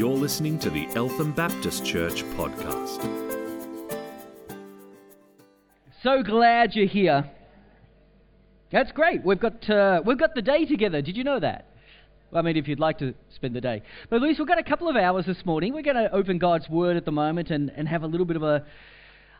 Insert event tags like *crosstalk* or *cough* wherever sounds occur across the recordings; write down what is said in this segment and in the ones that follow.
You're listening to the Eltham Baptist Church podcast. So glad you're here. That's great. We've got uh, we've got the day together. Did you know that? I mean, if you'd like to spend the day. But least we've got a couple of hours this morning. We're going to open God's Word at the moment and, and have a little bit of a,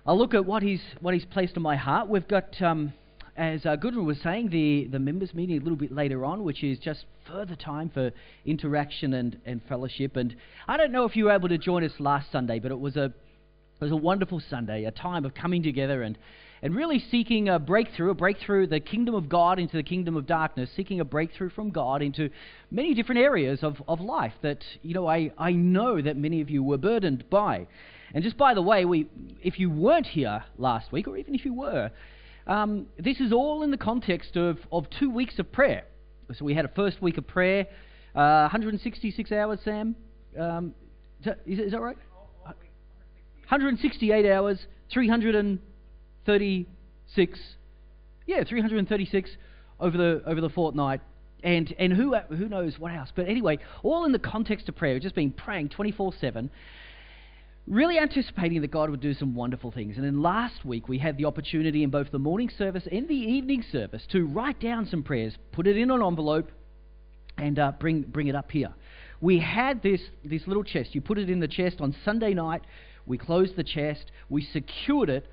a look at what He's what He's placed in my heart. We've got, um, as uh, was saying, the the members meeting a little bit later on, which is just further time for interaction and, and fellowship. And I don't know if you were able to join us last Sunday, but it was a it was a wonderful Sunday, a time of coming together and and really seeking a breakthrough, a breakthrough, the kingdom of God into the kingdom of darkness, seeking a breakthrough from God into many different areas of, of life that, you know, I, I know that many of you were burdened by. And just by the way, we, if you weren't here last week, or even if you were, um, this is all in the context of, of two weeks of prayer. So we had a first week of prayer, uh, 166 hours, Sam. Um, is, that, is, is that right? 168 hours, 336, yeah, 336 over the over the fortnight, and and who who knows what else? But anyway, all in the context of prayer, just been praying 24/7, really anticipating that God would do some wonderful things. And then last week we had the opportunity in both the morning service and the evening service to write down some prayers, put it in an envelope, and uh, bring bring it up here. We had this this little chest. You put it in the chest on Sunday night. We closed the chest. We secured it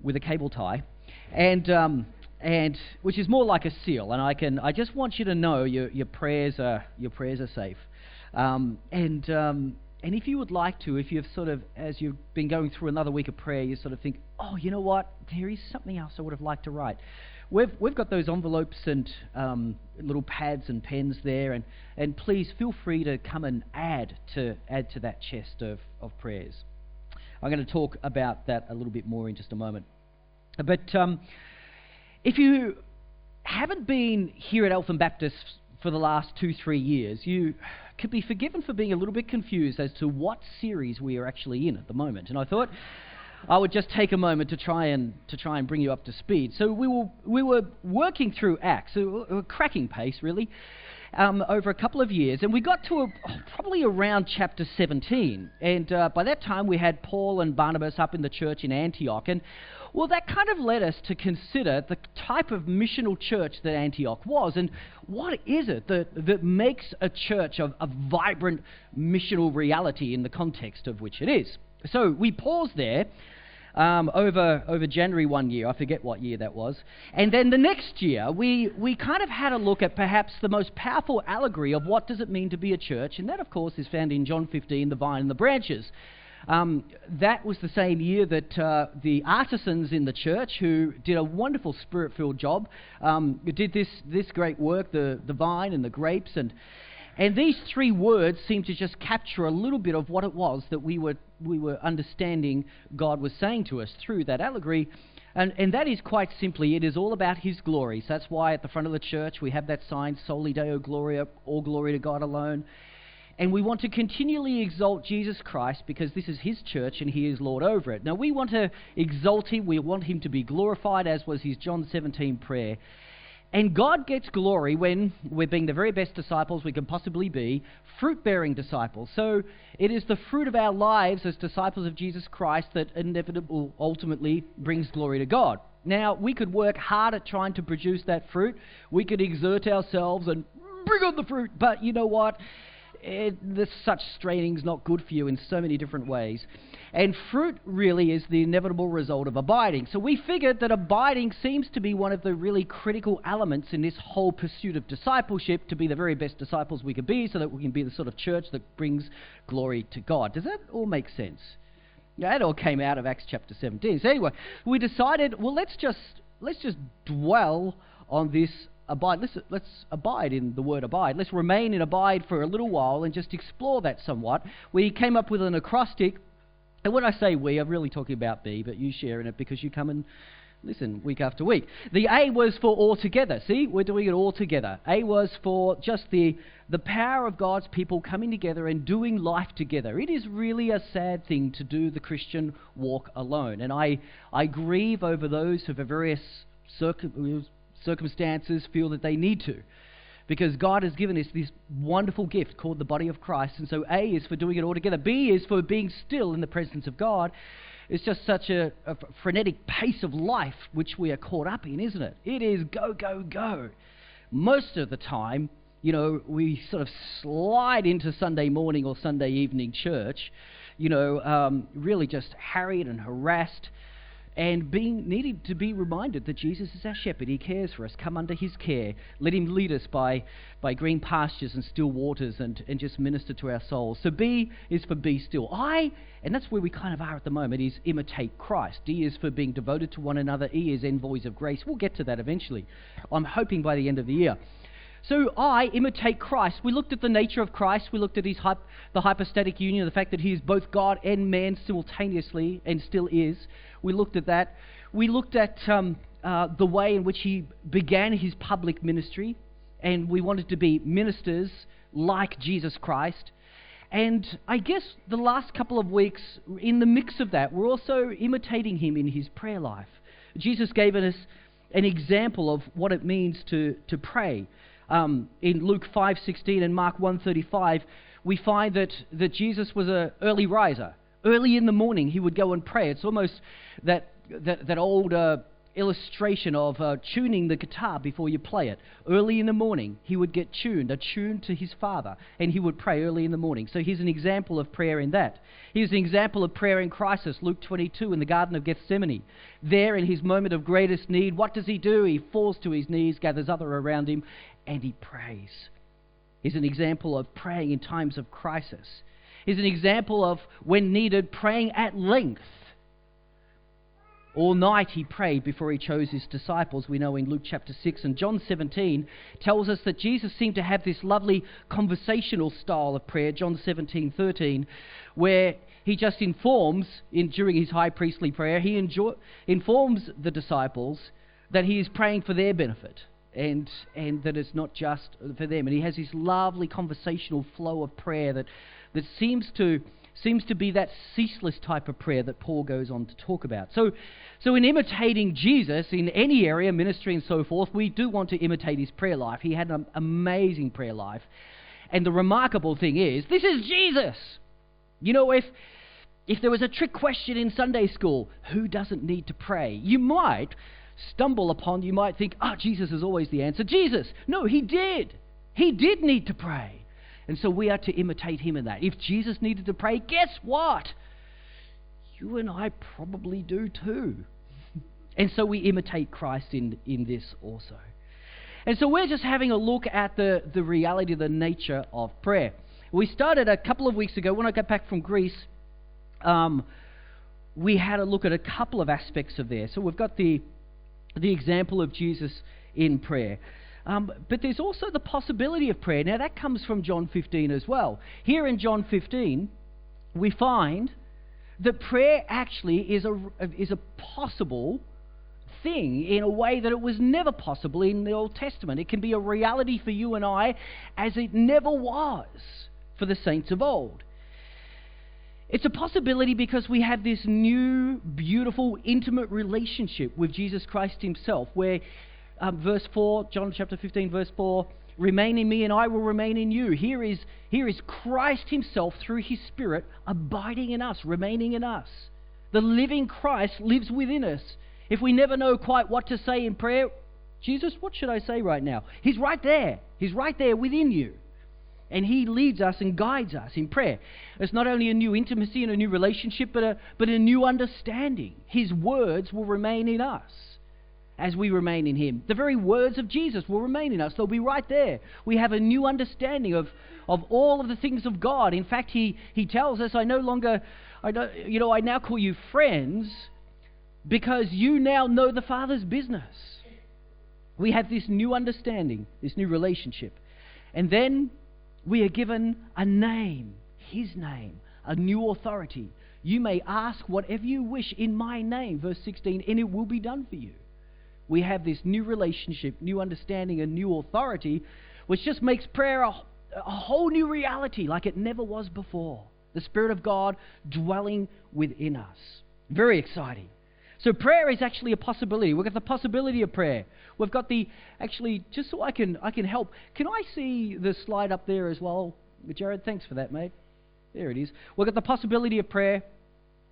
with a cable tie, and um, and which is more like a seal. And I can I just want you to know your your prayers are your prayers are safe. Um, and um, and if you would like to, if you've sort of as you've been going through another week of prayer, you sort of think, oh, you know what, there is something else I would have liked to write. We've, we've got those envelopes and um, little pads and pens there, and, and please feel free to come and add to add to that chest of, of prayers. I'm going to talk about that a little bit more in just a moment. But um, if you haven't been here at Eltham Baptist for the last two, three years, you could be forgiven for being a little bit confused as to what series we are actually in at the moment. And I thought I would just take a moment to try and to try and bring you up to speed. So we were we were working through Acts, a cracking pace really, um, over a couple of years, and we got to a, probably around chapter 17. And uh, by that time, we had Paul and Barnabas up in the church in Antioch, and well, that kind of led us to consider the type of missional church that Antioch was, and what is it that, that makes a church of a vibrant missional reality in the context of which it is. So we paused there um, over over January one year. I forget what year that was. And then the next year, we we kind of had a look at perhaps the most powerful allegory of what does it mean to be a church, and that of course is found in John 15, the vine and the branches. Um, that was the same year that uh, the artisans in the church, who did a wonderful spirit-filled job, um, did this this great work, the the vine and the grapes, and and these three words seem to just capture a little bit of what it was that we were we were understanding God was saying to us through that allegory. And, and that is quite simply, it is all about His glory. So that's why at the front of the church we have that sign, Soli Deo Gloria, all glory to God alone. And we want to continually exalt Jesus Christ because this is His church and He is Lord over it. Now, we want to exalt Him, we want Him to be glorified, as was His John 17 prayer. And God gets glory when we're being the very best disciples we can possibly be, fruit bearing disciples. So it is the fruit of our lives as disciples of Jesus Christ that inevitably ultimately brings glory to God. Now, we could work hard at trying to produce that fruit. We could exert ourselves and bring on the fruit. But you know what? It, this, such straining is not good for you in so many different ways. And fruit really is the inevitable result of abiding. So we figured that abiding seems to be one of the really critical elements in this whole pursuit of discipleship to be the very best disciples we could be so that we can be the sort of church that brings glory to God. Does that all make sense? That all came out of Acts chapter 17. So anyway, we decided, well, let's just let's just dwell on this abide. Let's, let's abide in the word abide. Let's remain in abide for a little while and just explore that somewhat. We came up with an acrostic. And when I say we, I'm really talking about me, but you share in it because you come and listen week after week. The A was for all together. See, we're doing it all together. A was for just the, the power of God's people coming together and doing life together. It is really a sad thing to do the Christian walk alone. And I, I grieve over those who, for various circum- circumstances, feel that they need to. because God has given us this wonderful gift called the body of Christ. And so A is for doing it all together. B is for being still in the presence of God. It's just such a, a frenetic pace of life which we are caught up in, isn't it? It is go, go, go. Most of the time, you know, we sort of slide into Sunday morning or Sunday evening church, you know, um, really just harried and harassed and being needed to be reminded that Jesus is our shepherd. He cares for us. Come under his care. Let him lead us by, by green pastures and still waters and, and just minister to our souls. So B is for be still. I, and that's where we kind of are at the moment, is imitate Christ. D is for being devoted to one another. E is envoys of grace. We'll get to that eventually. I'm hoping by the end of the year. So I imitate Christ. We looked at the nature of Christ. We looked at his the hypostatic union, the fact that he is both God and man simultaneously and still is. We looked at that. We looked at um, uh, the way in which he began his public ministry, and we wanted to be ministers like Jesus Christ. And I guess the last couple of weeks, in the mix of that, we're also imitating him in his prayer life. Jesus gave us an example of what it means to, to pray. Um, in Luke 5:16 and Mark 1:35, we find that, that Jesus was an early riser. Early in the morning, he would go and pray. It's almost that, that, that old uh, illustration of uh, tuning the guitar before you play it. Early in the morning, he would get tuned, attuned to his Father, and he would pray early in the morning. So here's an example of prayer in that. Here's an example of prayer in crisis, Luke 22 in the Garden of Gethsemane. There, in his moment of greatest need, what does he do? He falls to his knees, gathers other around him, and he prays. Here's an example of praying in times of crisis is an example of, when needed, praying at length. All night he prayed before he chose his disciples, we know in Luke chapter 6. And John 17 tells us that Jesus seemed to have this lovely conversational style of prayer, John 17 13, where he just informs, in, during his high priestly prayer, he enjoy, informs the disciples that he is praying for their benefit and and that it's not just for them. And he has this lovely conversational flow of prayer that that seems to seems to be that ceaseless type of prayer that Paul goes on to talk about. So, so in imitating Jesus in any area, ministry and so forth, we do want to imitate his prayer life. He had an amazing prayer life. And the remarkable thing is, this is Jesus. You know, if if there was a trick question in Sunday school, who doesn't need to pray? You might stumble upon, you might think, ah, oh, Jesus is always the answer. Jesus. No, he did. He did need to pray. And so we are to imitate him in that. If Jesus needed to pray, guess what? You and I probably do too. *laughs* And so we imitate Christ in, in this also. And so we're just having a look at the, the reality, the nature of prayer. We started a couple of weeks ago when I got back from Greece. Um, we had a look at a couple of aspects of there. So we've got the, the example of Jesus in prayer. Um, but there's also the possibility of prayer. Now, that comes from John 15 as well. Here in John 15, we find that prayer actually is a, is a possible thing in a way that it was never possible in the Old Testament. It can be a reality for you and I as it never was for the saints of old. It's a possibility because we have this new, beautiful, intimate relationship with Jesus Christ Himself, where um, verse 4, John chapter 15, verse 4, remain in me and I will remain in you. Here is, here is Christ Himself through His Spirit abiding in us, remaining in us. The living Christ lives within us. If we never know quite what to say in prayer, Jesus, what should I say right now? He's right there. He's right there within you. And He leads us and guides us in prayer. It's not only a new intimacy and a new relationship, but a, but a new understanding. His words will remain in us as we remain in Him. The very words of Jesus will remain in us. They'll be right there. We have a new understanding of, of all of the things of God. In fact, He, he tells us, I no longer, I don't, you know, I now call you friends because you now know the Father's business. We have this new understanding, this new relationship. And then we are given a name, His name, a new authority. You may ask whatever you wish in my name, verse 16, and it will be done for you we have this new relationship, new understanding, and new authority, which just makes prayer a, a whole new reality like it never was before. The Spirit of God dwelling within us. Very exciting. So prayer is actually a possibility. We've got the possibility of prayer. We've got the actually just so I can I can help. Can I see the slide up there as well, Jared? Thanks for that, mate. There it is. We've got the possibility of prayer.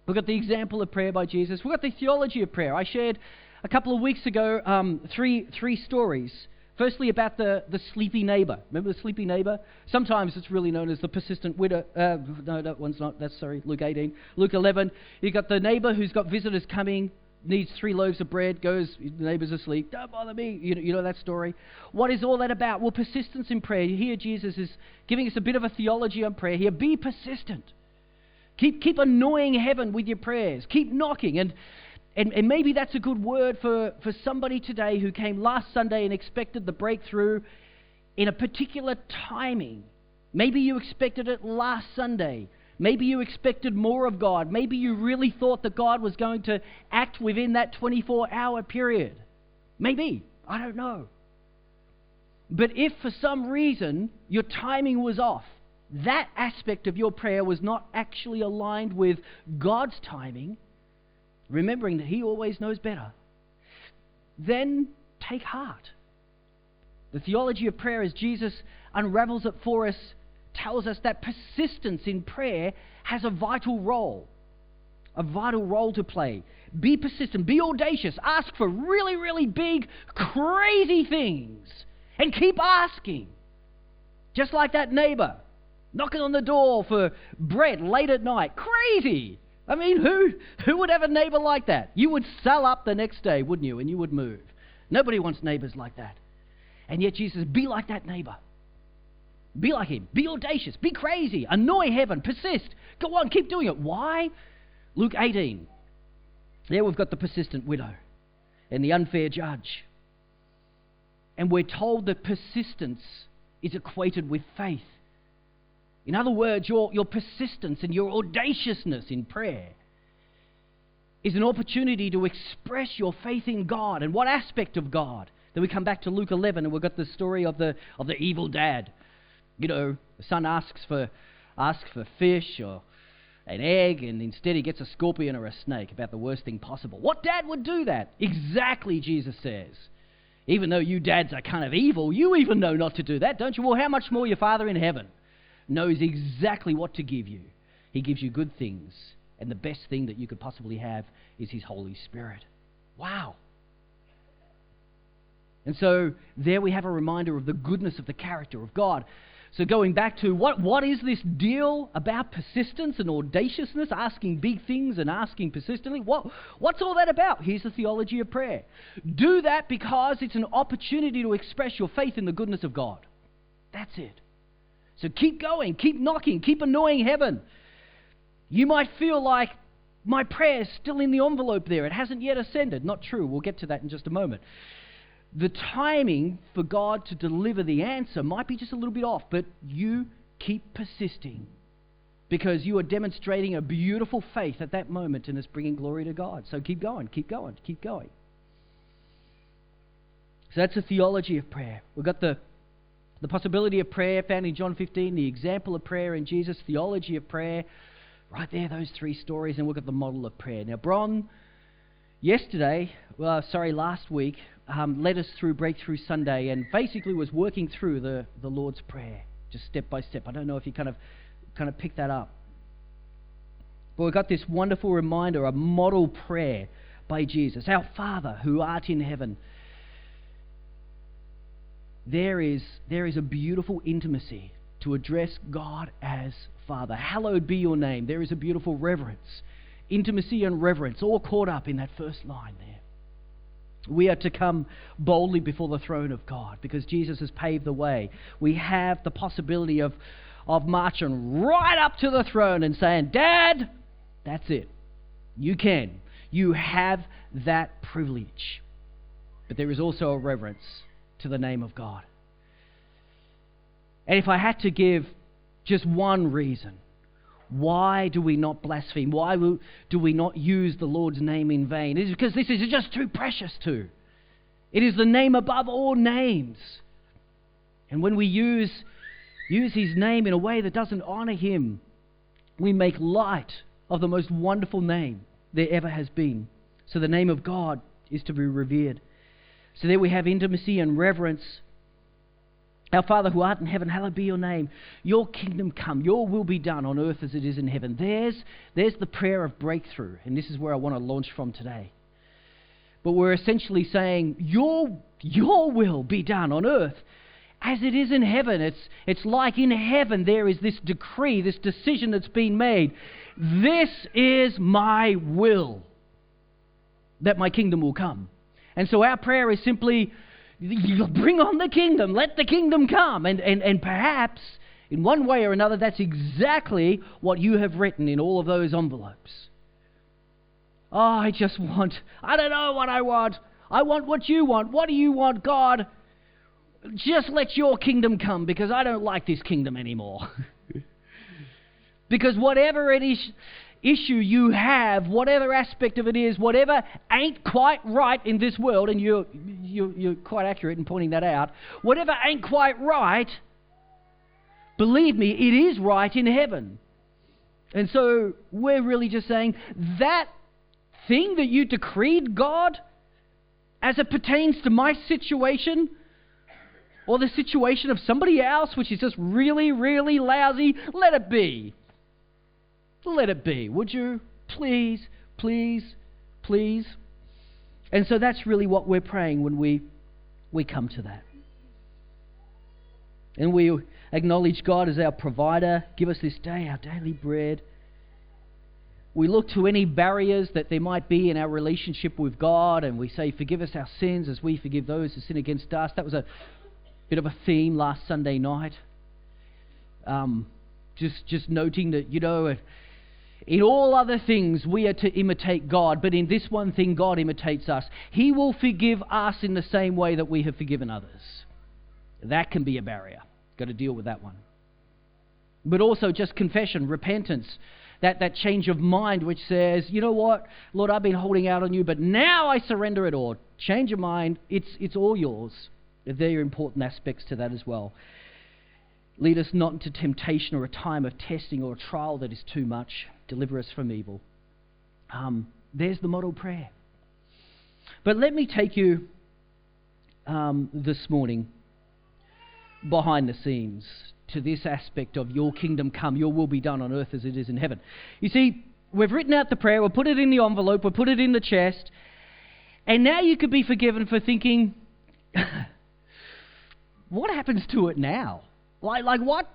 We've got the example of prayer by Jesus. We've got the theology of prayer. I shared a couple of weeks ago um, three three stories. Firstly, about the, the sleepy neighbor. Remember the sleepy neighbor? Sometimes it's really known as the persistent widow. Uh, no, that one's not. That's sorry, Luke 18. Luke 11. You've got the neighbor who's got visitors coming needs three loaves of bread, goes, neighbor's asleep, don't bother me. You know, you know that story. What is all that about? Well, persistence in prayer. Here, Jesus is giving us a bit of a theology on prayer here. Be persistent. Keep, keep annoying heaven with your prayers. Keep knocking. And, and, and maybe that's a good word for, for somebody today who came last Sunday and expected the breakthrough in a particular timing. Maybe you expected it last Sunday. Maybe you expected more of God. Maybe you really thought that God was going to act within that 24 hour period. Maybe. I don't know. But if for some reason your timing was off, that aspect of your prayer was not actually aligned with God's timing, remembering that He always knows better, then take heart. The theology of prayer, as Jesus unravels it for us tells us that persistence in prayer has a vital role. A vital role to play. Be persistent, be audacious, ask for really, really big, crazy things, and keep asking. Just like that neighbor knocking on the door for bread late at night. Crazy! I mean, who, who would have a neighbor like that? You would sell up the next day, wouldn't you? And you would move. Nobody wants neighbors like that. And yet, Jesus, be like that neighbor. Be like him. Be audacious. Be crazy. Annoy heaven. Persist. Go on. Keep doing it. Why? Luke 18. There we've got the persistent widow and the unfair judge. And we're told that persistence is equated with faith. In other words, your, your persistence and your audaciousness in prayer is an opportunity to express your faith in God. And what aspect of God? Then we come back to Luke 11 and we've got the story of the, of the evil dad you know, the son asks for asks for fish or an egg, and instead he gets a scorpion or a snake. About the worst thing possible. What dad would do that? Exactly, Jesus says. Even though you dads are kind of evil, you even know not to do that, don't you? Well, how much more your Father in heaven knows exactly what to give you. He gives you good things, and the best thing that you could possibly have is His Holy Spirit. Wow. And so there we have a reminder of the goodness of the character of God. So, going back to what, what is this deal about persistence and audaciousness, asking big things and asking persistently? What, what's all that about? Here's the theology of prayer. Do that because it's an opportunity to express your faith in the goodness of God. That's it. So, keep going, keep knocking, keep annoying heaven. You might feel like my prayer is still in the envelope there, it hasn't yet ascended. Not true. We'll get to that in just a moment the timing for God to deliver the answer might be just a little bit off, but you keep persisting because you are demonstrating a beautiful faith at that moment and it's bringing glory to God. So keep going, keep going, keep going. So that's the theology of prayer. We've got the, the possibility of prayer found in John 15, the example of prayer in Jesus, theology of prayer. Right there, those three stories, and we've got the model of prayer. Now, Bron, yesterday, well, sorry, last week, um, led us through Breakthrough Sunday and basically was working through the, the Lord's Prayer, just step by step. I don't know if you kind of kind of picked that up. But we've got this wonderful reminder, a model prayer by Jesus. Our Father who art in heaven. There is, there is a beautiful intimacy to address God as Father. Hallowed be your name. There is a beautiful reverence, intimacy and reverence, all caught up in that first line there. We are to come boldly before the throne of God because Jesus has paved the way. We have the possibility of, of marching right up to the throne and saying, Dad, that's it. You can. You have that privilege. But there is also a reverence to the name of God. And if I had to give just one reason why do we not blaspheme? Why do we not use the Lord's name in vain? It is because this is just too precious to. It is the name above all names. And when we use, use his name in a way that doesn't honor him, we make light of the most wonderful name there ever has been. So the name of God is to be revered. So there we have intimacy and reverence. Our Father who art in heaven, hallowed be your name. Your kingdom come, your will be done on earth as it is in heaven. There's, there's the prayer of breakthrough, and this is where I want to launch from today. But we're essentially saying, Your, your will be done on earth as it is in heaven. It's, it's like in heaven there is this decree, this decision that's been made. This is my will that my kingdom will come. And so our prayer is simply, bring on the kingdom, let the kingdom come. And, and, and perhaps, in one way or another, that's exactly what you have written in all of those envelopes. Oh, I just want, I don't know what I want. I want what you want. What do you want, God? Just let your kingdom come because I don't like this kingdom anymore. *laughs* because whatever it is, issue you have, whatever aspect of it is, whatever ain't quite right in this world, and you're, you're, you're quite accurate in pointing that out, whatever ain't quite right, believe me, it is right in heaven. And so we're really just saying that thing that you decreed, God, as it pertains to my situation, or the situation of somebody else, which is just really, really lousy, let it be. Let it be, would you? Please, please, please. And so that's really what we're praying when we, we come to that. And we acknowledge God as our provider. Give us this day our daily bread. We look to any barriers that there might be in our relationship with God and we say, Forgive us our sins as we forgive those who sin against us. That was a bit of a theme last Sunday night. Um, just, just noting that, you know, in all other things, we are to imitate God, but in this one thing, God imitates us. He will forgive us in the same way that we have forgiven others. That can be a barrier. Got to deal with that one. But also just confession, repentance, that, that change of mind which says, you know what, Lord, I've been holding out on you, but now I surrender it all. Change of mind, it's, it's all yours. There are important aspects to that as well. Lead us not into temptation or a time of testing or a trial that is too much. Deliver us from evil. Um, there's the model prayer. But let me take you um, this morning behind the scenes to this aspect of your kingdom come, your will be done on earth as it is in heaven. You see, we've written out the prayer, we've put it in the envelope, we've put it in the chest, and now you could be forgiven for thinking, *laughs* what happens to it now? Like, like what,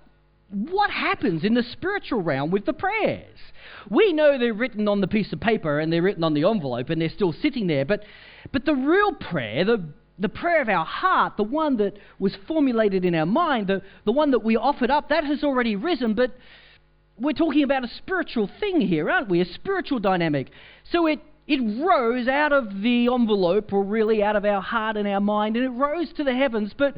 what happens in the spiritual realm with the prayers? We know they're written on the piece of paper and they're written on the envelope and they're still sitting there, but, but the real prayer, the, the prayer of our heart, the one that was formulated in our mind, the, the one that we offered up, that has already risen, but we're talking about a spiritual thing here, aren't we? A spiritual dynamic. So it, it rose out of the envelope, or really out of our heart and our mind, and it rose to the heavens, but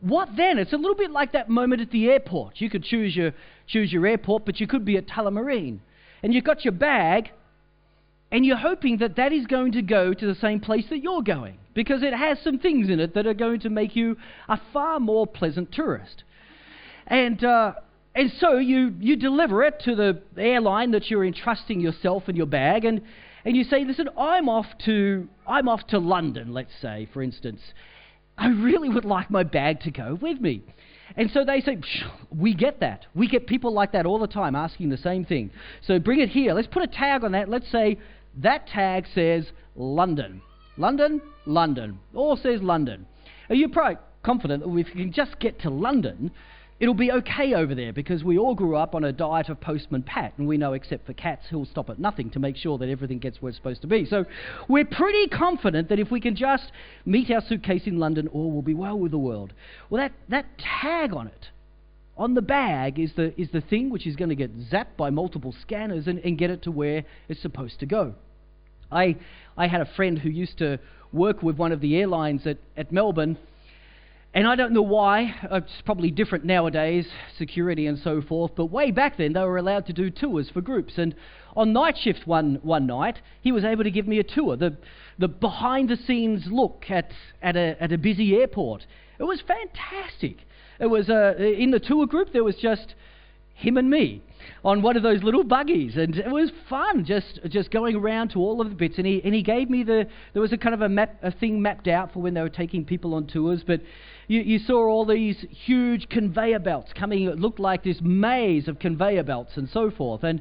what then? It's a little bit like that moment at the airport. You could choose your, choose your airport, but you could be at Tullamarine. And you've got your bag, and you're hoping that that is going to go to the same place that you're going because it has some things in it that are going to make you a far more pleasant tourist. And, uh, and so you, you deliver it to the airline that you're entrusting yourself and your bag, and, and you say, listen, I'm off to, I'm off to London, let's say, for instance. I really would like my bag to go with me. And so they say, we get that. We get people like that all the time asking the same thing. So bring it here. Let's put a tag on that. Let's say that tag says London. London, London. All says London. Are you probably confident that if you can just get to London, it'll be okay over there because we all grew up on a diet of Postman Pat, and we know, except for cats, he'll stop at nothing to make sure that everything gets where it's supposed to be. So we're pretty confident that if we can just meet our suitcase in London, all will be well with the world. Well, that, that tag on it, on the bag, is the, is the thing which is going to get zapped by multiple scanners and, and get it to where it's supposed to go. I, I had a friend who used to work with one of the airlines at, at Melbourne and I don't know why, it's probably different nowadays, security and so forth, but way back then they were allowed to do tours for groups. And on night shift one, one night, he was able to give me a tour, the, the behind the scenes look at, at, a, at a busy airport. It was fantastic. It was uh, in the tour group, there was just him and me. on one of those little buggies, and it was fun just just going around to all of the bits. And he and he gave me the there was a kind of a map a thing mapped out for when they were taking people on tours, but. You, you saw all these huge conveyor belts coming. It looked like this maze of conveyor belts and so forth. And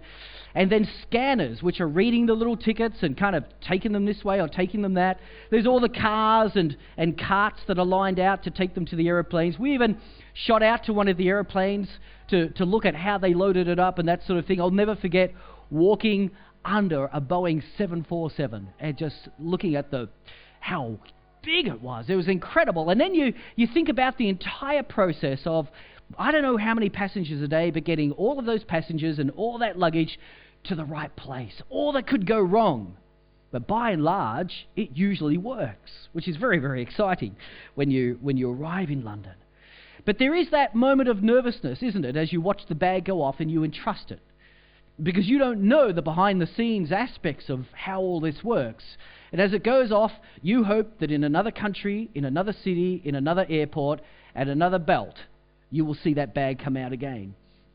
and then scanners, which are reading the little tickets and kind of taking them this way or taking them that. There's all the cars and, and carts that are lined out to take them to the aeroplanes. We even shot out to one of the aeroplanes to, to look at how they loaded it up and that sort of thing. I'll never forget walking under a Boeing 747 and just looking at the how big it was. It was incredible. And then you, you think about the entire process of I don't know how many passengers a day, but getting all of those passengers and all that luggage to the right place. All that could go wrong. But by and large, it usually works, which is very, very exciting when you, when you arrive in London. But there is that moment of nervousness, isn't it, as you watch the bag go off and you entrust it. Because you don't know the behind the scenes aspects of how all this works. And as it goes off, you hope that in another country, in another city, in another airport, at another belt, you will see that bag come out again.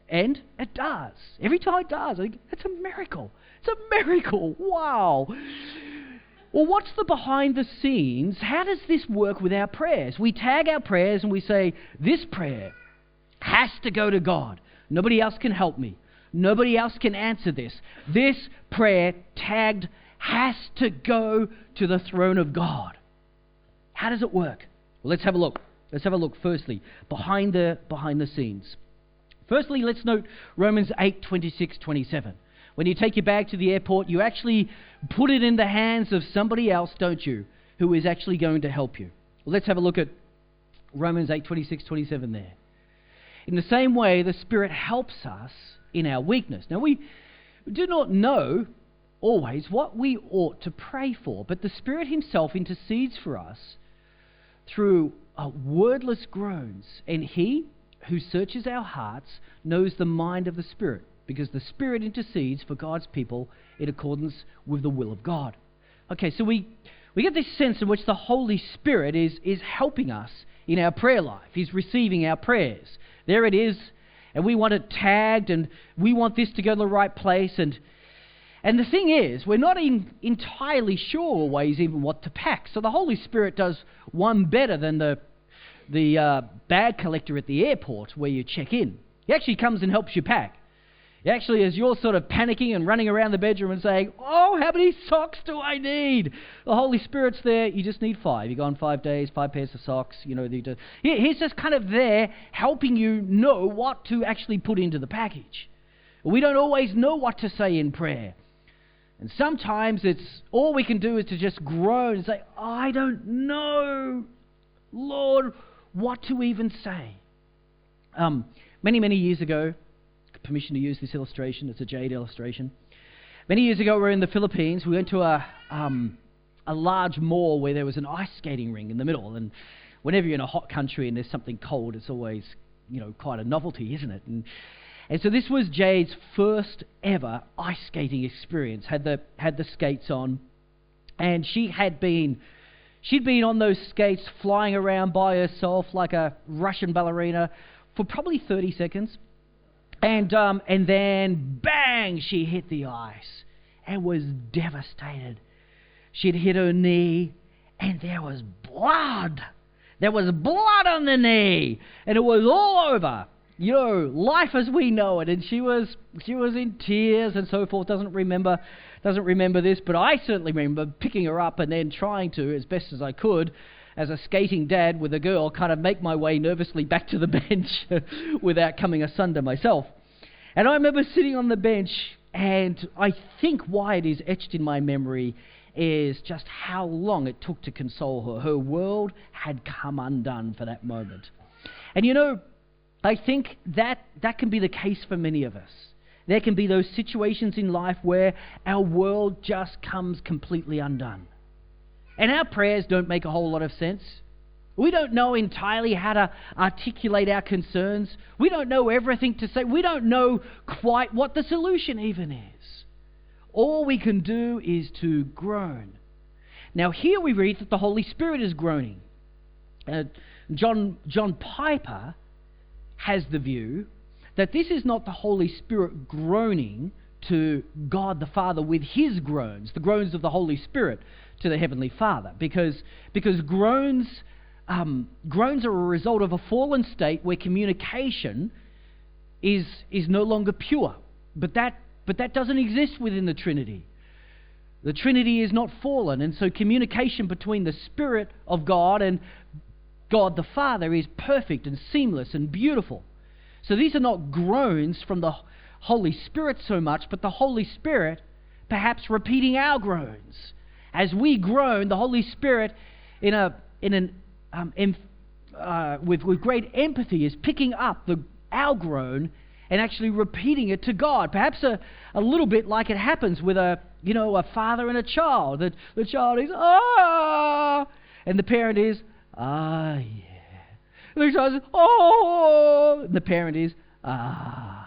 And it does. Every time it does, it's a miracle. It's a miracle. Wow. Well, what's the behind the scenes? How does this work with our prayers? We tag our prayers and we say, This prayer has to go to God. Nobody else can help me. Nobody else can answer this. This prayer tagged has to go to the throne of God. How does it work? Well, let's have a look. Let's have a look firstly behind the behind the scenes. Firstly, let's note Romans 8 26 27. When you take your bag to the airport, you actually put it in the hands of somebody else, don't you, who is actually going to help you. Well, let's have a look at Romans 8 26 27 there. In the same way, the Spirit helps us in our weakness. Now, we do not know always what we ought to pray for, but the Spirit Himself intercedes for us through uh, wordless groans, and He who searches our hearts knows the mind of the Spirit, because the Spirit intercedes for God's people in accordance with the will of God. Okay, so we, we get this sense in which the Holy Spirit is, is helping us in our prayer life. He's receiving our prayers. There it is, and we want it tagged, and we want this to go to the right place. And, and the thing is, we're not entirely sure always even what to pack. So the Holy Spirit does one better than the the uh, bag collector at the airport where you check in. He actually comes and helps you pack. He actually, as you're sort of panicking and running around the bedroom and saying, Oh, how many socks do I need? The Holy Spirit's there. You just need five. You go on five days, five pairs of socks. You know, he's just kind of there helping you know what to actually put into the package. We don't always know what to say in prayer. And sometimes it's all we can do is to just groan and say, I don't know. Lord, what to even say. Um, many, many years ago, permission to use this illustration, it's a Jade illustration. Many years ago, we were in the Philippines. We went to a, um, a large mall where there was an ice skating ring in the middle. And whenever you're in a hot country and there's something cold, it's always, you know, quite a novelty, isn't it? And, and so this was Jade's first ever ice skating experience. Had the had the skates on, and she had been She'd been on those skates flying around by herself like a Russian ballerina for probably 30 seconds. And, um, and then, bang, she hit the ice and was devastated. She'd hit her knee, and there was blood. There was blood on the knee, and it was all over. You know, life as we know it. And she was, she was in tears and so forth. Doesn't remember doesn't remember this, but I certainly remember picking her up and then trying to, as best as I could, as a skating dad with a girl, kind of make my way nervously back to the *laughs* bench without coming asunder myself. And I remember sitting on the bench, and I think why it is etched in my memory is just how long it took to console her. Her world had come undone for that moment. And you know, I think that that can be the case for many of us. There can be those situations in life where our world just comes completely undone. And our prayers don't make a whole lot of sense. We don't know entirely how to articulate our concerns. We don't know everything to say. We don't know quite what the solution even is. All we can do is to groan. Now, here we read that the Holy Spirit is groaning. Uh, John, John Piper has the view that this is not the Holy Spirit groaning to God the Father with his groans, the groans of the Holy Spirit to the Heavenly Father, because, because groans, um, groans are a result of a fallen state where communication is, is no longer pure. But that, but that doesn't exist within the Trinity. The Trinity is not fallen, and so communication between the Spirit of God and God the Father is perfect and seamless and beautiful. So these are not groans from the Holy Spirit so much, but the Holy Spirit perhaps repeating our groans. As we groan, the Holy Spirit, in a in an um, em, uh, with with great empathy, is picking up the our groan and actually repeating it to God. Perhaps a, a little bit like it happens with a you know a father and a child. That the child is ah, and the parent is ah yeah. The child is oh, the parent is ah.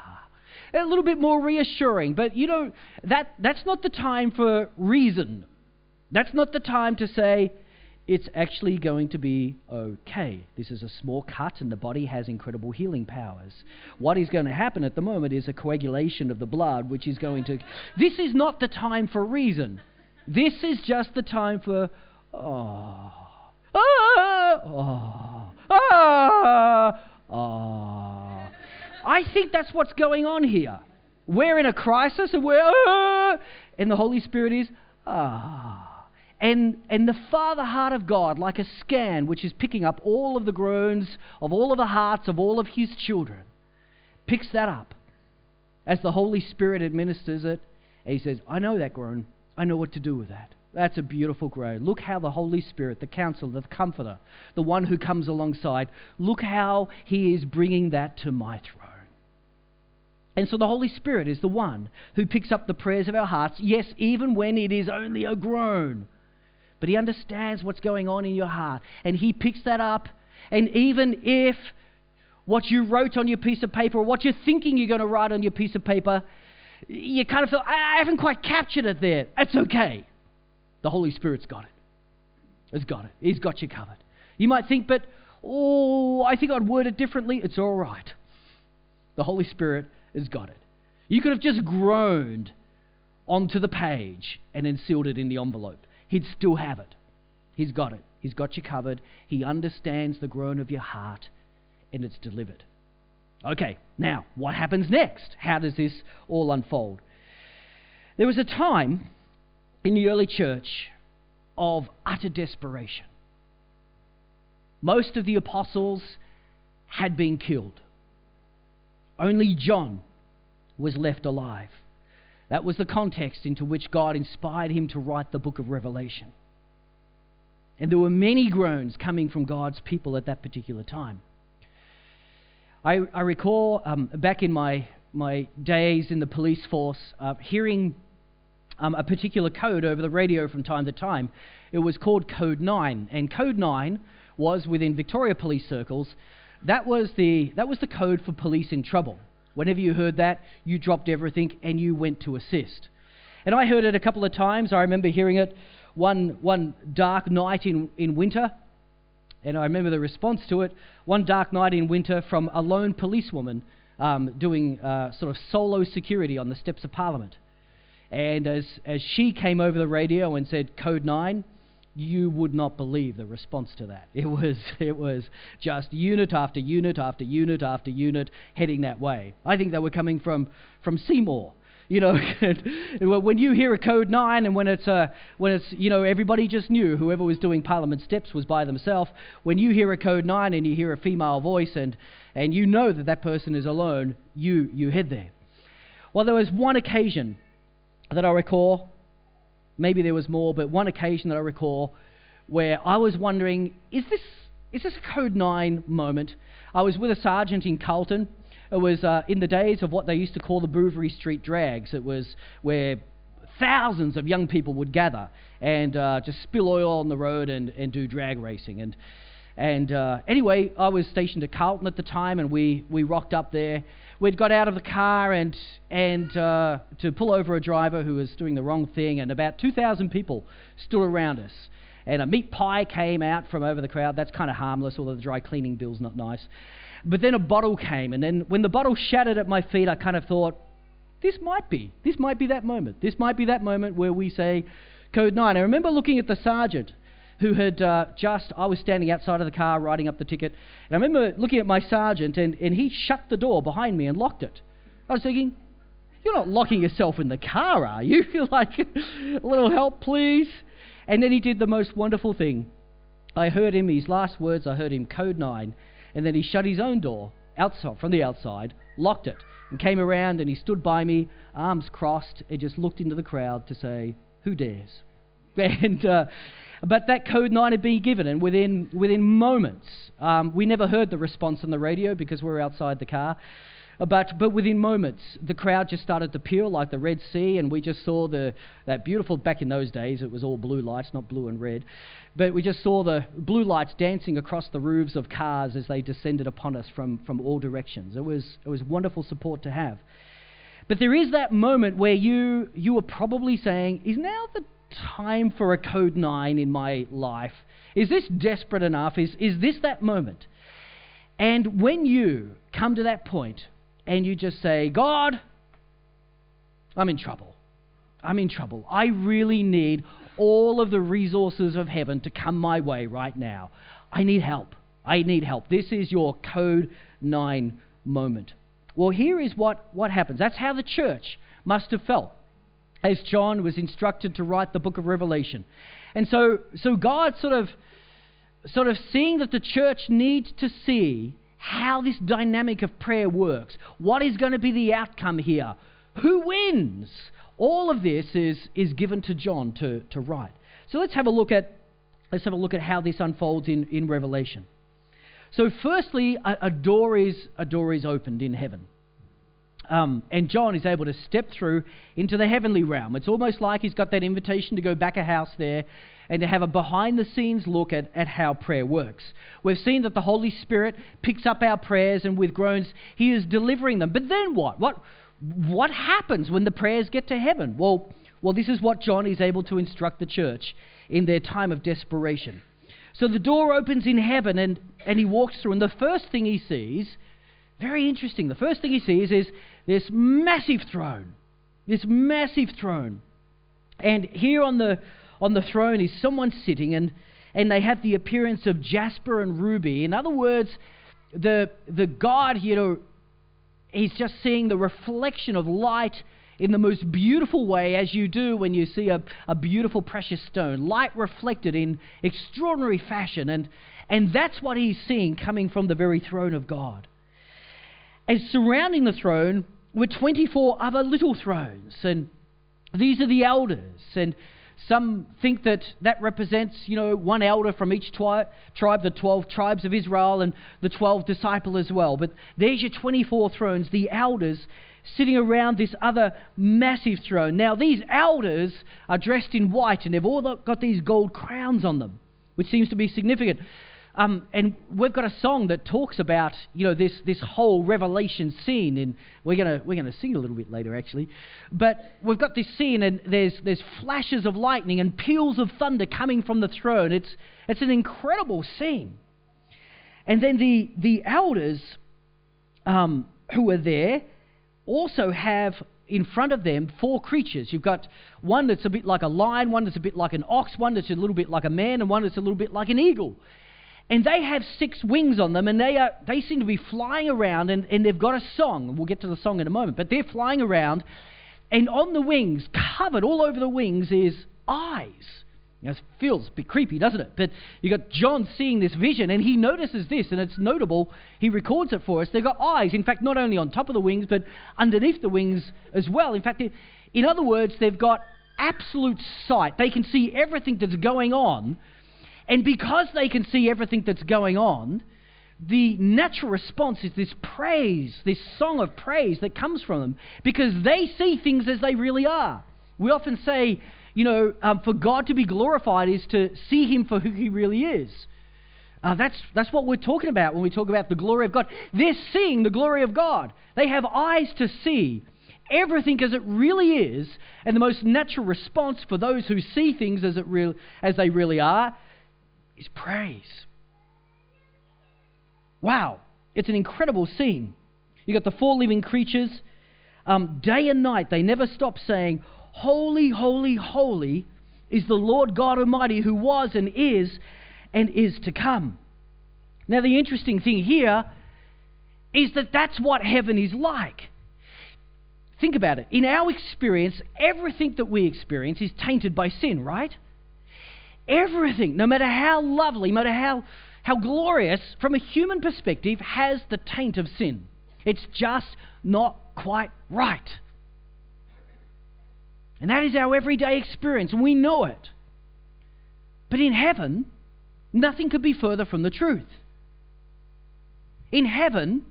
A little bit more reassuring, but you know that that's not the time for reason. That's not the time to say, it's actually going to be okay. This is a small cut, and the body has incredible healing powers. What is going to happen at the moment is a coagulation of the blood, which is going to. This is not the time for reason. This is just the time for. Oh. Ah, oh, ah, oh. I think that's what's going on here. We're in a crisis, and we're. Ah, and the Holy Spirit is. Ah. And, and the Father heart of God, like a scan which is picking up all of the groans of all of the hearts of all of His children, picks that up as the Holy Spirit administers it. And He says, I know that groan. I know what to do with that. That's a beautiful groan. Look how the Holy Spirit, the counselor, the comforter, the one who comes alongside, look how He is bringing that to my throne. And so the Holy Spirit is the one who picks up the prayers of our hearts, yes, even when it is only a groan but He understands what's going on in your heart. And He picks that up. And even if what you wrote on your piece of paper or what you're thinking you're going to write on your piece of paper, you kind of feel, I haven't quite captured it there. That's okay. The Holy Spirit's got it. He's got it. He's got you covered. You might think, but, oh, I think I'd word it differently. It's all right. The Holy Spirit has got it. You could have just groaned onto the page and then sealed it in the envelope he'd still have it. He's got it. He's got you covered. He understands the groan of your heart, and it's delivered. Okay, now, what happens next? How does this all unfold? There was a time in the early church of utter desperation. Most of the apostles had been killed. Only John was left alive. That was the context into which God inspired him to write the book of Revelation. And there were many groans coming from God's people at that particular time. I, I recall um, back in my, my days in the police force uh, hearing um, a particular code over the radio from time to time. It was called Code 9. And Code 9 was within Victoria police circles, that was the, that was the code for police in trouble. Whenever you heard that, you dropped everything and you went to assist. And I heard it a couple of times. I remember hearing it one, one dark night in, in winter. And I remember the response to it one dark night in winter from a lone policewoman um, doing uh, sort of solo security on the steps of Parliament. And as, as she came over the radio and said, Code 9, you would not believe the response to that. It was, *laughs* it was just unit after unit after unit after unit heading that way. I think they were coming from, from Seymour. You know, *laughs* when you hear a code nine, and when it's uh, when it's you know everybody just knew whoever was doing Parliament steps was by themselves. When you hear a code nine and you hear a female voice and and you know that that person is alone, you you head there. Well, there was one occasion that I recall maybe there was more, but one occasion that I recall where I was wondering, is this, is this a Code 9 moment? I was with a sergeant in Carlton. It was uh, in the days of what they used to call the Bouverie Street drags. It was where thousands of young people would gather and uh, just spill oil on the road and, and do drag racing. And, and uh, anyway, I was stationed at Carlton at the time, and we, we rocked up there we'd got out of the car and and uh, to pull over a driver who was doing the wrong thing, and about 2,000 people stood around us. And a meat pie came out from over the crowd. That's kind of harmless, although the dry cleaning bill's not nice. But then a bottle came, and then when the bottle shattered at my feet, I kind of thought, this might be. This might be that moment. This might be that moment where we say Code 9. I remember looking at the sergeant who had uh, just, I was standing outside of the car writing up the ticket, and I remember looking at my sergeant, and, and he shut the door behind me and locked it. I was thinking, you're not locking yourself in the car, are you? You're *laughs* like, a little help, please. And then he did the most wonderful thing. I heard him, his last words, I heard him, code 9, and then he shut his own door outside, from the outside, locked it, and came around and he stood by me, arms crossed, and just looked into the crowd to say, Who dares? *laughs* And, uh, but that code 9 had been given, and within, within moments, um, we never heard the response on the radio because we were outside the car. But, but within moments, the crowd just started to peel like the Red Sea, and we just saw the, that beautiful, back in those days, it was all blue lights, not blue and red. But we just saw the blue lights dancing across the roofs of cars as they descended upon us from, from all directions. It was, it was wonderful support to have. But there is that moment where you, you are probably saying, Is now the time for a code 9 in my life? Is this desperate enough? Is, is this that moment? And when you come to that point and you just say, God, I'm in trouble. I'm in trouble. I really need all of the resources of heaven to come my way right now. I need help. I need help. This is your code 9 moment. Well, here is what, what happens. That's how the church must have felt as John was instructed to write the book of Revelation. And so, so God sort of, sort of seeing that the church needs to see how this dynamic of prayer works. What is going to be the outcome here? Who wins? All of this is, is given to John to, to write. So let's have a look at let's have a look at how this unfolds in, in Revelation. So firstly, a, a door is a door is opened in heaven. Um, and John is able to step through into the heavenly realm. It's almost like he's got that invitation to go back a house there and to have a behind the scenes look at, at how prayer works. We've seen that the Holy Spirit picks up our prayers and with groans, He is delivering them. But then what? What, what happens when the prayers get to heaven? Well, well, this is what John is able to instruct the church in their time of desperation. So the door opens in heaven and, and he walks through, and the first thing he sees, very interesting, the first thing he sees is this massive throne. This massive throne. And here on the, on the throne is someone sitting, and, and they have the appearance of jasper and ruby. In other words, the, the God, you know, he's just seeing the reflection of light in the most beautiful way, as you do when you see a, a beautiful precious stone. Light reflected in extraordinary fashion, and, and that's what he's seeing coming from the very throne of God. And surrounding the throne were 24 other little thrones, and these are the elders, and some think that that represents, you know, one elder from each twi- tribe, the 12 tribes of Israel, and the 12 disciple as well. But there's your 24 thrones, the elders sitting around this other massive throne. Now, these elders are dressed in white, and they've all got these gold crowns on them, which seems to be significant. Um, and we've got a song that talks about you know this this whole revelation scene, and we're gonna we're gonna sing a little bit later actually. But we've got this scene, and there's there's flashes of lightning and peals of thunder coming from the throne. It's it's an incredible scene. And then the the elders um, who are there also have in front of them four creatures. You've got one that's a bit like a lion, one that's a bit like an ox, one that's a little bit like a man, and one that's a little bit like an eagle and they have six wings on them, and they, are, they seem to be flying around, and, and they've got a song. We'll get to the song in a moment, but they're flying around, and on the wings, covered all over the wings, is eyes. It feels a bit creepy, doesn't it? But you got John seeing this vision, and he notices this, and it's notable. He records it for us. They've got eyes, in fact, not only on top of the wings, but underneath the wings as well. In fact, in other words, they've got absolute sight. They can see everything that's going on and because they can see everything that's going on, the natural response is this praise, this song of praise that comes from them because they see things as they really are. We often say, you know, um, for God to be glorified is to see Him for who He really is. Uh, that's, that's what we're talking about when we talk about the glory of God. They're seeing the glory of God. They have eyes to see everything as it really is, and the most natural response for those who see things as, it real, as they really are is praise. Wow. It's an incredible scene. You've got the four living creatures. Um, day and night, they never stop saying, Holy, holy, holy is the Lord God Almighty who was and is and is to come. Now, the interesting thing here is that that's what heaven is like. Think about it. In our experience, everything that we experience is tainted by sin, right? Everything, no matter how lovely, no matter how, how glorious, from a human perspective, has the taint of sin. It's just not quite right. And that is our everyday experience, and we know it. But in heaven, nothing could be further from the truth. In heaven,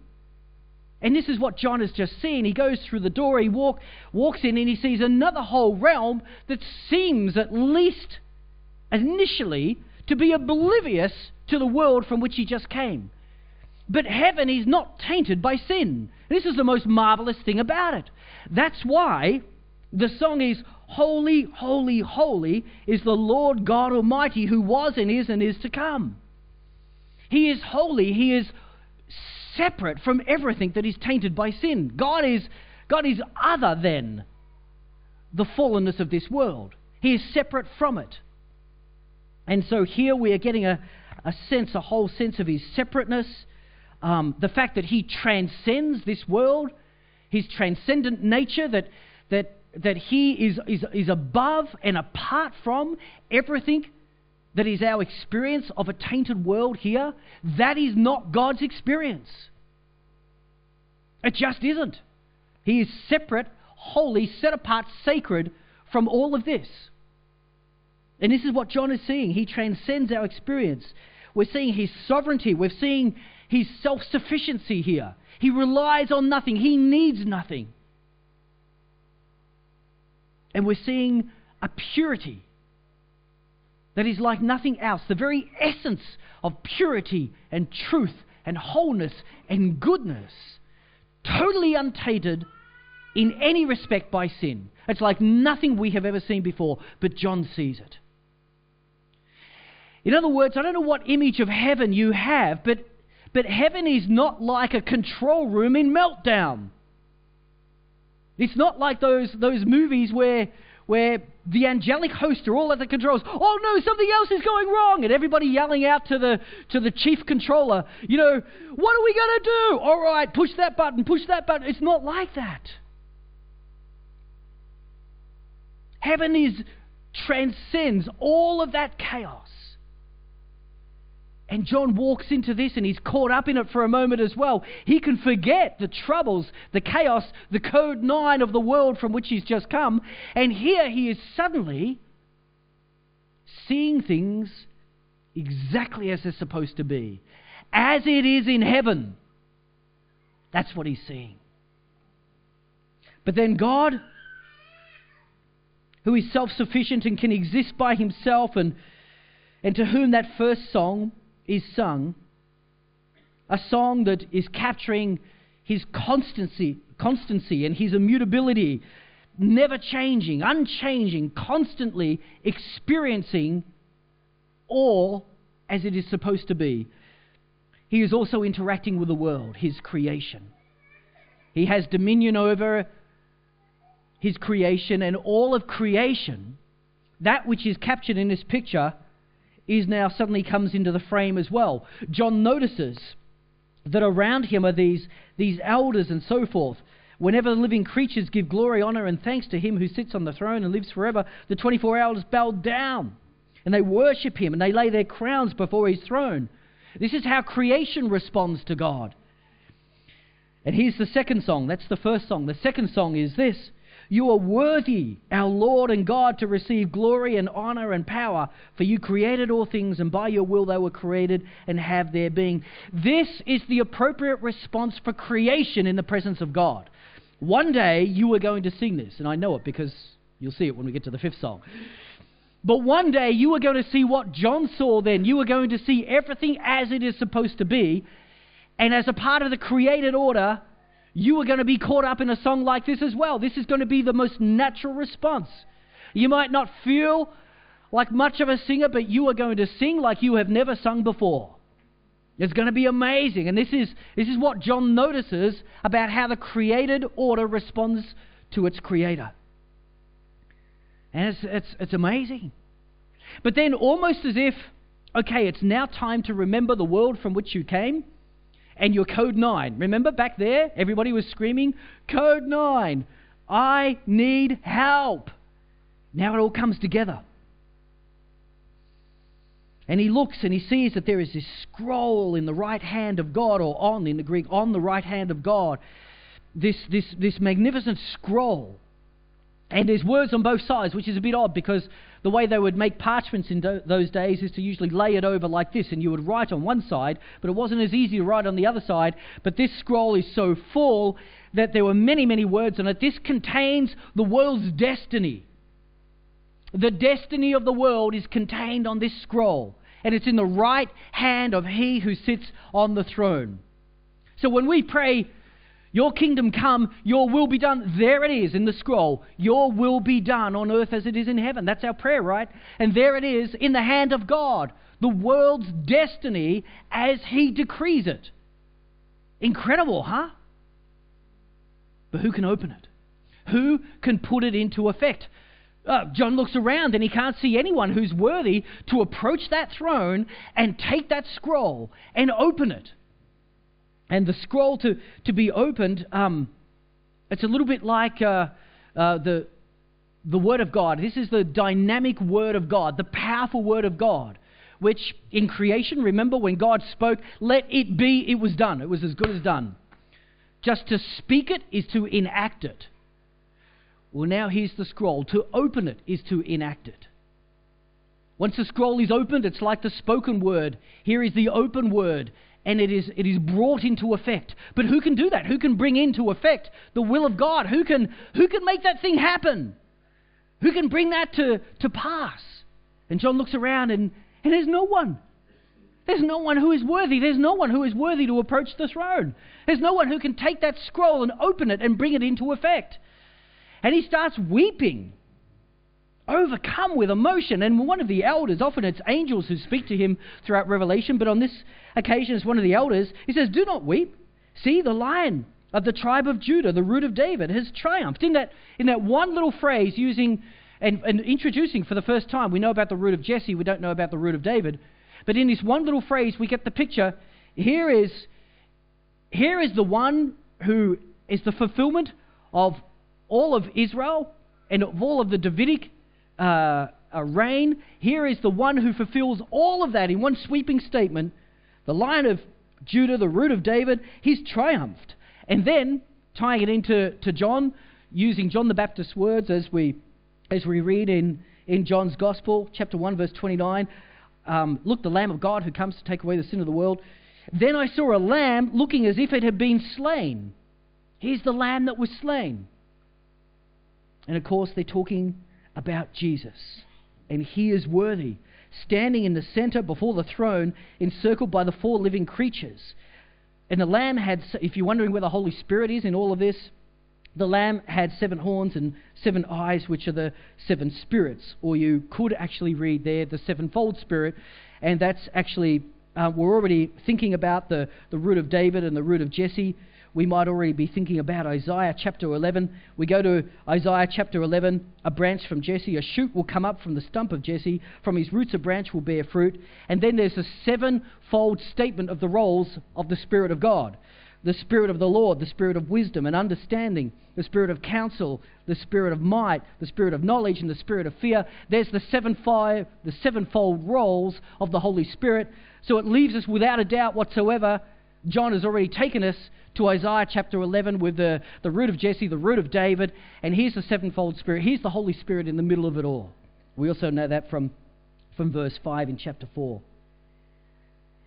and this is what John has just seen. He goes through the door, he walk, walks in, and he sees another whole realm that seems, at least initially, to be oblivious to the world from which he just came. But heaven is not tainted by sin. This is the most marvelous thing about it. That's why the song is Holy, holy, holy is the Lord God Almighty who was and is and is to come. He is holy. He is separate from everything that is tainted by sin. God is, God is other than the fallenness of this world. He is separate from it. And so here we are getting a, a sense, a whole sense of his separateness, um, the fact that he transcends this world, his transcendent nature, that, that, that he is, is, is above and apart from everything that is our experience of a tainted world here, that is not God's experience. It just isn't. He is separate, holy, set apart, sacred from all of this. And this is what John is seeing. He transcends our experience. We're seeing his sovereignty. We're seeing his self sufficiency here. He relies on nothing, he needs nothing. And we're seeing a purity that is like nothing else. The very essence of purity and truth and wholeness and goodness, totally untainted in any respect by sin. It's like nothing we have ever seen before, but John sees it. In other words, I don't know what image of heaven you have, but but heaven is not like a control room in meltdown. It's not like those, those movies where, where the angelic hosts are all at the controls. Oh no, something else is going wrong, and everybody yelling out to the to the chief controller, you know, what are we going to do? All right, push that button, push that button. It's not like that. Heaven is transcends all of that chaos. And John walks into this and he's caught up in it for a moment as well. He can forget the troubles, the chaos, the code nine of the world from which he's just come. And here he is suddenly seeing things exactly as they're supposed to be, as it is in heaven. That's what he's seeing. But then God, who is self sufficient and can exist by himself, and, and to whom that first song is sung, a song that is capturing his constancy, constancy and his immutability, never changing, unchanging, constantly experiencing all as it is supposed to be. He is also interacting with the world, his creation. He has dominion over his creation and all of creation, that which is captured in this picture is now suddenly comes into the frame as well. John notices that around him are these, these elders and so forth. Whenever the living creatures give glory, honor, and thanks to him who sits on the throne and lives forever, the 24 elders bow down and they worship him and they lay their crowns before his throne. This is how creation responds to God. And here's the second song. That's the first song. The second song is this you are worthy, our Lord and God, to receive glory and honor and power, for you created all things, and by your will they were created and have their being. This is the appropriate response for creation in the presence of God. One day you are going to sing this, and I know it because you'll see it when we get to the fifth song. But one day you are going to see what John saw then. You are going to see everything as it is supposed to be. And as a part of the created order, you are going to be caught up in a song like this as well. This is going to be the most natural response. You might not feel like much of a singer, but you are going to sing like you have never sung before. It's going to be amazing. And this is, this is what John notices about how the created order responds to its creator. And it's, it's, it's amazing. But then, almost as if, okay, it's now time to remember the world from which you came and your code 9. Remember back there? Everybody was screaming, Code 9, I need help. Now it all comes together. And he looks and he sees that there is this scroll in the right hand of God, or on in the Greek, on the right hand of God. This, this, this magnificent scroll. And there's words on both sides, which is a bit odd because the way they would make parchments in do- those days is to usually lay it over like this, and you would write on one side, but it wasn't as easy to write on the other side. But this scroll is so full that there were many, many words on it. This contains the world's destiny. The destiny of the world is contained on this scroll and it's in the right hand of He who sits on the throne. So when we pray, Your kingdom come, Your will be done, there it is in the scroll. Your will be done on earth as it is in heaven. That's our prayer, right? And there it is in the hand of God, the world's destiny as He decrees it. Incredible, huh? But who can open it? Who can put it into effect? Uh, John looks around and he can't see anyone who's worthy to approach that throne and take that scroll and open it. And the scroll to, to be opened, um, it's a little bit like uh, uh, the, the Word of God. This is the dynamic Word of God, the powerful Word of God, which in creation, remember when God spoke, let it be, it was done. It was as good as done. Just to speak it is to enact it. Well, now here's the scroll. To open it is to enact it. Once the scroll is opened, it's like the spoken word. Here is the open word, and it is, it is brought into effect. But who can do that? Who can bring into effect the will of God? Who can, who can make that thing happen? Who can bring that to, to pass? And John looks around, and, and there's no one. There's no one who is worthy. There's no one who is worthy to approach the throne. There's no one who can take that scroll and open it and bring it into effect. And he starts weeping, overcome with emotion. And one of the elders, often it's angels who speak to him throughout Revelation, but on this occasion it's one of the elders, he says, Do not weep. See, the lion of the tribe of Judah, the root of David, has triumphed. In that, in that one little phrase, using and, and introducing for the first time, we know about the root of Jesse, we don't know about the root of David. But in this one little phrase, we get the picture. Here is, here is the one who is the fulfillment of all of Israel and of all of the Davidic uh, reign. Here is the one who fulfills all of that in one sweeping statement. The lion of Judah, the root of David, he's triumphed. And then, tying it into to John, using John the Baptist's words as we, as we read in, in John's Gospel, chapter 1, verse 29, um, Look, the Lamb of God who comes to take away the sin of the world. Then I saw a lamb looking as if it had been slain. Here's the lamb that was slain. And of course, they're talking about Jesus. And he is worthy, standing in the center before the throne, encircled by the four living creatures. And the Lamb had, if you're wondering where the Holy Spirit is in all of this, the Lamb had seven horns and seven eyes, which are the seven spirits. Or you could actually read there the sevenfold spirit, and that's actually, uh, we're already thinking about the, the root of David and the root of Jesse we might already be thinking about Isaiah chapter 11. We go to Isaiah chapter 11. A branch from Jesse, a shoot will come up from the stump of Jesse. From his roots, a branch will bear fruit. And then there's a sevenfold statement of the roles of the Spirit of God the Spirit of the Lord, the Spirit of wisdom and understanding, the Spirit of counsel, the Spirit of might, the Spirit of knowledge, and the Spirit of fear. There's the, seven five, the sevenfold roles of the Holy Spirit. So it leaves us without a doubt whatsoever. John has already taken us to Isaiah chapter 11 with the, the root of Jesse, the root of David, and here's the sevenfold Spirit. Here's the Holy Spirit in the middle of it all. We also know that from, from verse 5 in chapter 4.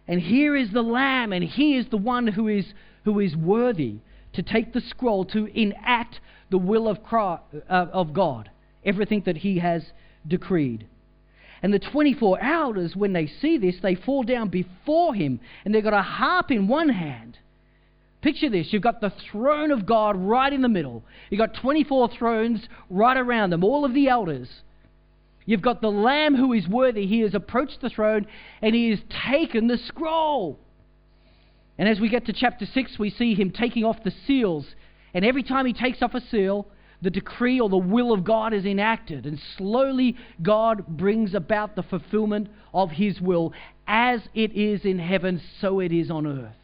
And here is the Lamb, and he is the one who is, who is worthy to take the scroll to enact the will of, Christ, uh, of God, everything that he has decreed. And the 24 elders, when they see this, they fall down before him, and they've got a harp in one hand Picture this you've got the throne of God right in the middle, you've got 24 thrones right around them, all of the elders. You've got the Lamb who is worthy. He has approached the throne and he has taken the scroll. And as we get to chapter 6, we see him taking off the seals. And every time he takes off a seal, the decree or the will of God is enacted. And slowly, God brings about the fulfillment of his will. As it is in heaven, so it is on earth.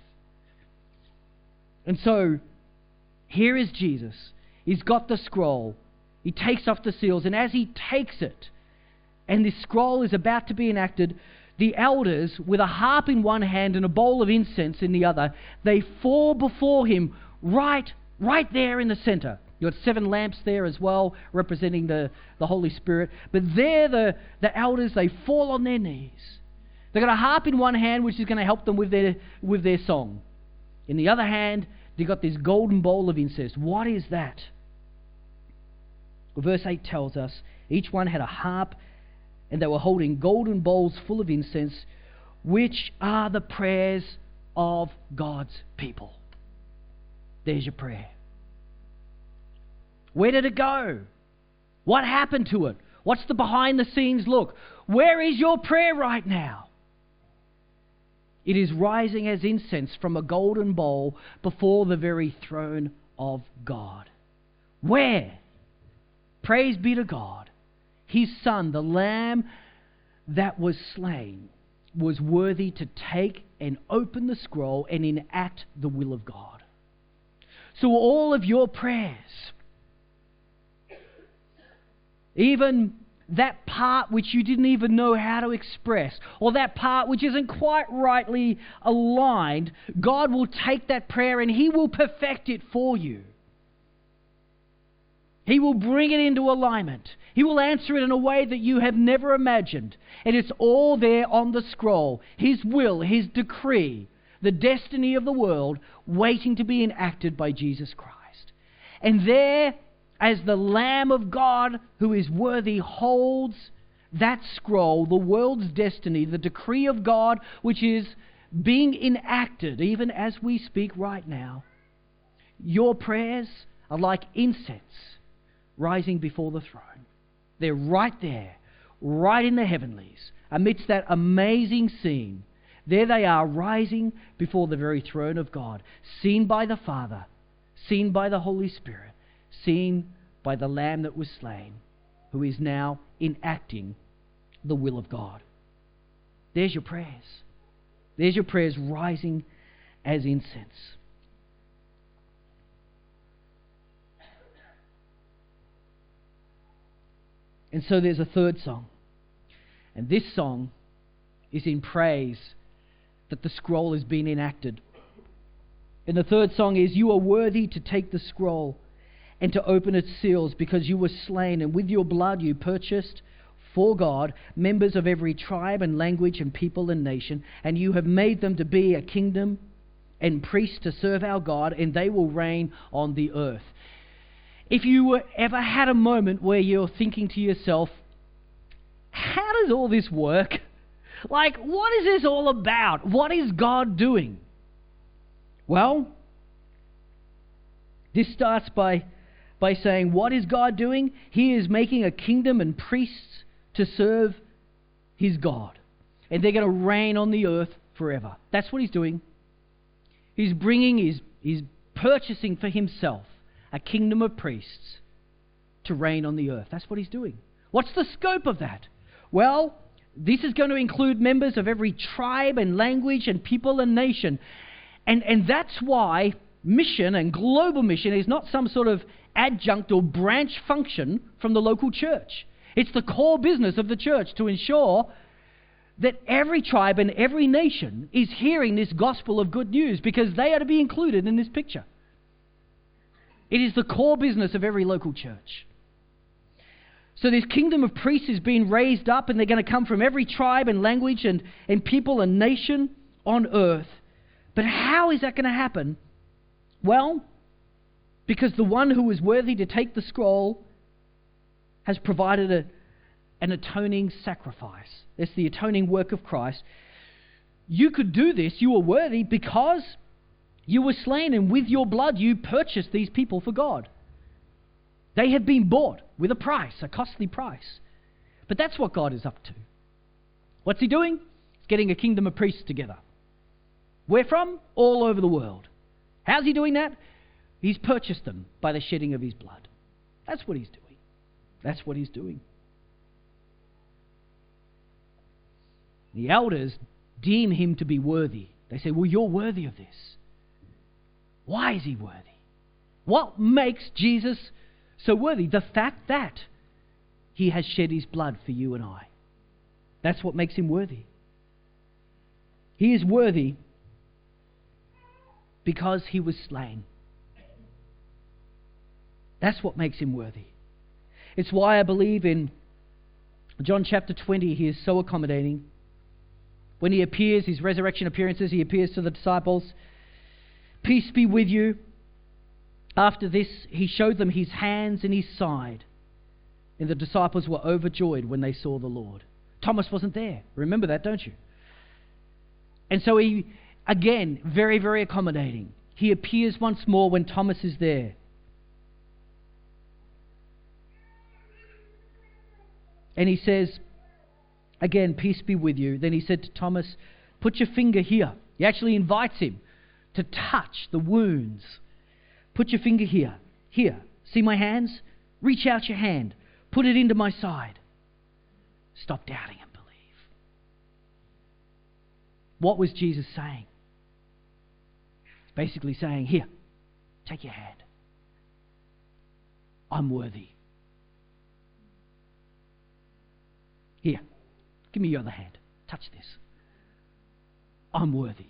And so, here is Jesus. He's got the scroll. He takes off the seals. And as he takes it, and this scroll is about to be enacted, the elders, with a harp in one hand and a bowl of incense in the other, they fall before him right, right there in the center. You've got seven lamps there as well, representing the, the Holy Spirit. But there, the, the elders, they fall on their knees. They've got a harp in one hand, which is going to help them with their, with their song. In the other hand, they've got this golden bowl of incense. What is that? Verse 8 tells us each one had a harp and they were holding golden bowls full of incense, which are the prayers of God's people. There's your prayer. Where did it go? What happened to it? What's the behind the scenes look? Where is your prayer right now? It is rising as incense from a golden bowl before the very throne of God. Where? Praise be to God his son, the lamb that was slain, was worthy to take and open the scroll and enact the will of God. So, all of your prayers, even that part which you didn't even know how to express, or that part which isn't quite rightly aligned, God will take that prayer and He will perfect it for you. He will bring it into alignment. He will answer it in a way that you have never imagined. And it's all there on the scroll His will, His decree, the destiny of the world waiting to be enacted by Jesus Christ. And there, as the Lamb of God who is worthy holds that scroll, the world's destiny, the decree of God, which is being enacted even as we speak right now, your prayers are like incense rising before the throne. They're right there, right in the heavenlies, amidst that amazing scene. There they are, rising before the very throne of God, seen by the Father, seen by the Holy Spirit, seen by the Lamb that was slain, who is now enacting the will of God. There's your prayers. There's your prayers rising as incense. And so there's a third song. And this song is in praise that the scroll has been enacted. And the third song is You are worthy to take the scroll and to open its seals because you were slain, and with your blood you purchased for God members of every tribe and language and people and nation, and you have made them to be a kingdom and priests to serve our God, and they will reign on the earth. If you ever had a moment where you're thinking to yourself, how does all this work? Like, what is this all about? What is God doing? Well, this starts by, by saying, What is God doing? He is making a kingdom and priests to serve his God. And they're going to reign on the earth forever. That's what he's doing. He's bringing, he's, he's purchasing for himself a kingdom of priests to reign on the earth. That's what he's doing. What's the scope of that? Well, this is going to include members of every tribe and language and people and nation. And, and that's why mission and global mission is not some sort of adjunct or branch function from the local church. It's the core business of the church to ensure that every tribe and every nation is hearing this gospel of good news because they are to be included in this picture. It is the core business of every local church. So, this kingdom of priests is being raised up, and they're going to come from every tribe and language and, and people and nation on earth. But how is that going to happen? Well, because the one who is worthy to take the scroll has provided a, an atoning sacrifice. It's the atoning work of Christ. You could do this, you are worthy because you were slain, and with your blood you purchased these people for God. They have been bought with a price, a costly price. But that's what God is up to. What's He doing? He's getting a kingdom of priests together. Where from? All over the world. How's he doing that? He's purchased them by the shedding of his blood. That's what he's doing. That's what he's doing. The elders deem him to be worthy. They say, Well, you're worthy of this. Why is he worthy? What makes Jesus so worthy? The fact that he has shed his blood for you and I. That's what makes him worthy. He is worthy because he was slain. That's what makes him worthy. It's why I believe in John chapter 20, he is so accommodating. When he appears, his resurrection appearances, he appears to the disciples. Peace be with you. After this, he showed them his hands and his side. And the disciples were overjoyed when they saw the Lord. Thomas wasn't there. Remember that, don't you? And so he, again, very, very accommodating. He appears once more when Thomas is there. And he says, Again, peace be with you. Then he said to Thomas, Put your finger here. He actually invites him to touch the wounds. Put your finger here. Here. See my hands? Reach out your hand. Put it into my side. Stop doubting and believe. What was Jesus saying? Basically saying, Here, take your hand. I'm worthy. Here, give me your other hand. Touch this. I'm worthy.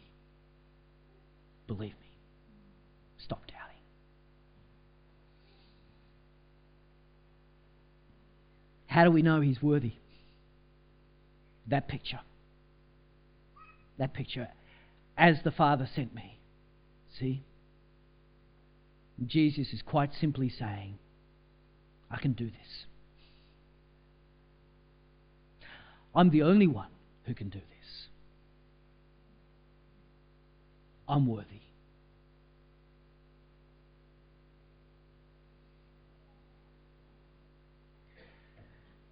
Believe me. Stop doubting. How do we know he's worthy? That picture. That picture. As the Father sent me. See? Jesus is quite simply saying, I can do this. I'm the only one who can do this. I'm worthy.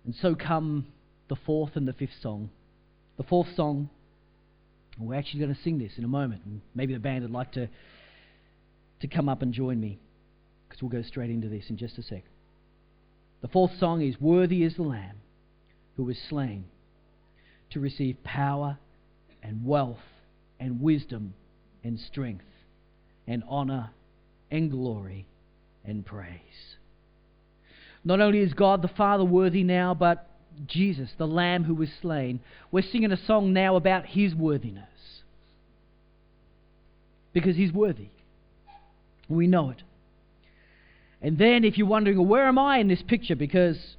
And so come the fourth and the fifth song. The fourth song, we're actually going to sing this in a moment, and maybe the band would like to, to come up and join me, because we'll go straight into this in just a sec. The fourth song is Worthy is the Lamb who was slain to receive power and wealth and wisdom and strength and honor and glory and praise. Not only is God the Father worthy now, but Jesus, the Lamb who was slain. We're singing a song now about his worthiness. Because he's worthy. We know it. And then, if you're wondering, well, where am I in this picture? Because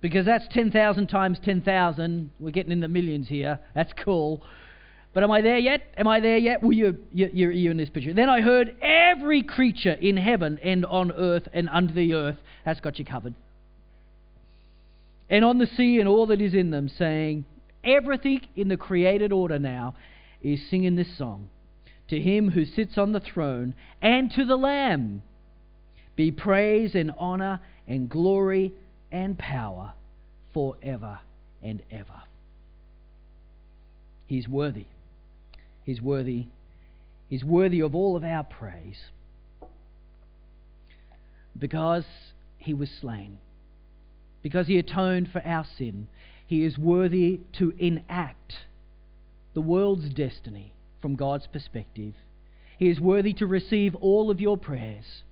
because that's 10,000 times 10,000. We're getting in the millions here. That's cool. But am I there yet? Am I there yet? Well, you, you, you're, you're in this picture. Then I heard every creature in heaven and on earth and under the earth. That's got you covered. And on the sea and all that is in them, saying, Everything in the created order now is singing this song. To him who sits on the throne and to the Lamb be praise and honor and glory and power forever and ever. He's worthy. He's worthy. He's worthy of all of our praise because he was slain, because he atoned for our sin. He is worthy to enact the world's destiny from God's perspective. He is worthy to receive all of your prayers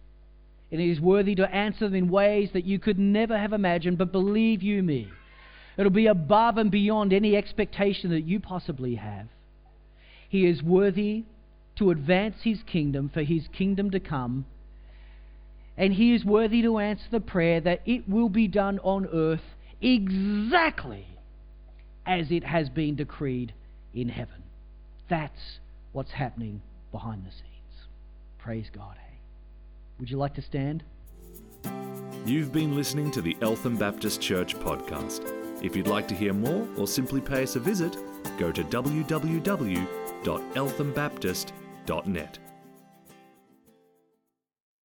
and He is worthy to answer them in ways that you could never have imagined. But believe you me, it'll be above and beyond any expectation that you possibly have. He is worthy to advance His kingdom for His kingdom to come. And He is worthy to answer the prayer that it will be done on earth exactly as it has been decreed in heaven. That's what's happening behind the scenes. Praise God. Would you like to stand? You've been listening to the Eltham Baptist Church podcast. If you'd like to hear more or simply pay us a visit, go to www.elthambaptist.net.